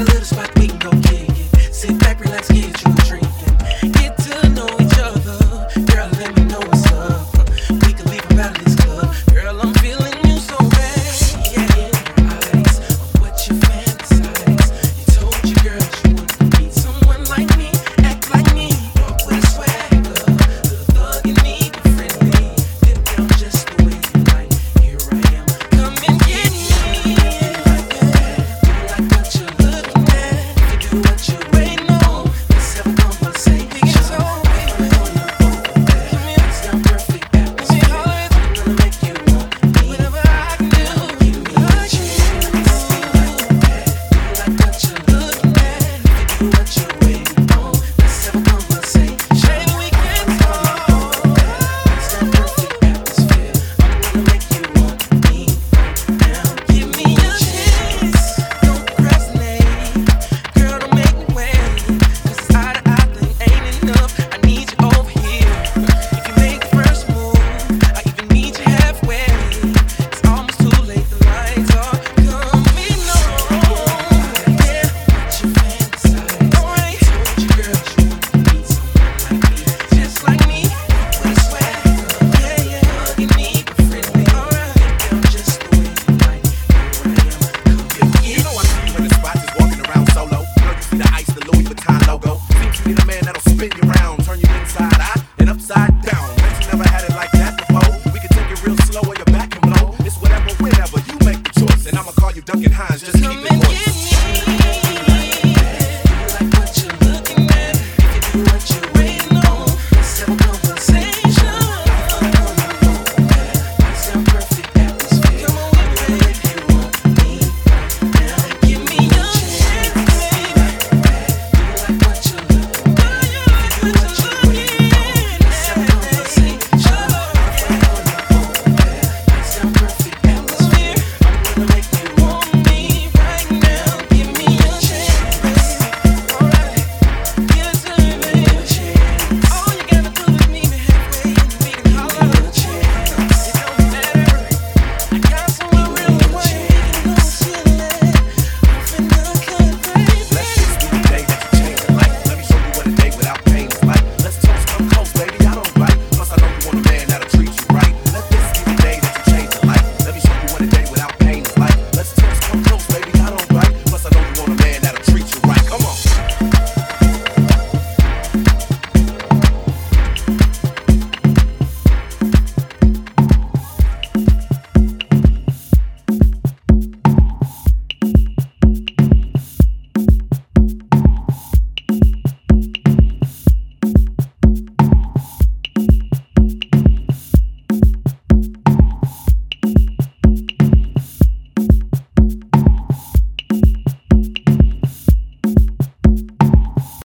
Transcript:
a little spot. ducking highs just